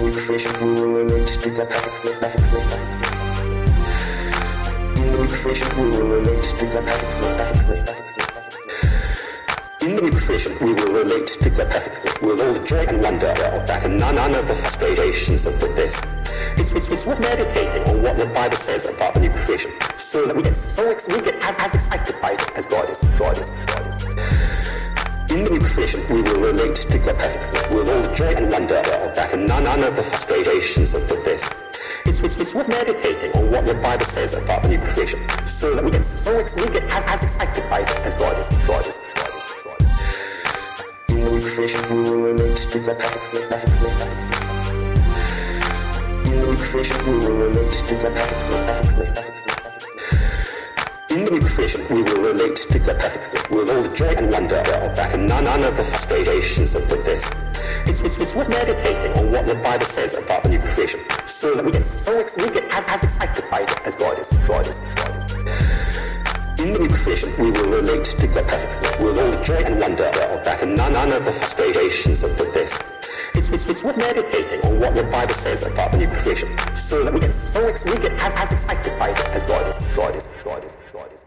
In the new creation, we will relate to perfectly, perfectly. In the new creation, we will relate to the new we will all the joy and wonder of that, and none, none of the frustrations of the this. It's, it's, it's worth meditating on what the Bible says about the new creation, so that we get so ex- we get as, as excited by it as God is. God is. God is. In the new creation, we will relate to God perfectly, none, none of the frustrations of the this. It's, it's, it's worth meditating on what the Bible says about the new creation, so that we get so we get as, as excited by it as God is. God is. God is. God is. In the new creation, we will relate to God perfectly, perfectly, perfectly. In the new creation, will relate to God perfectly, perfectly, perfectly, perfectly. In the new creation, we will relate to God perfectly, with all the joy and wonder of that, and none, none of the frustrations of the. It's, worth meditating on what the Bible says about the new creation, so that we get so ex- we get as, as excited by it as God is. God is. God is. In the new creation, we will relate to God perfectly, all the joy and wonder of that, and none, none of the frustrations of the this. It's, it's, it's worth meditating on what the Bible says about the new creation, so that we get so ex- we get as, as excited by it as God is. God is. God is. God is.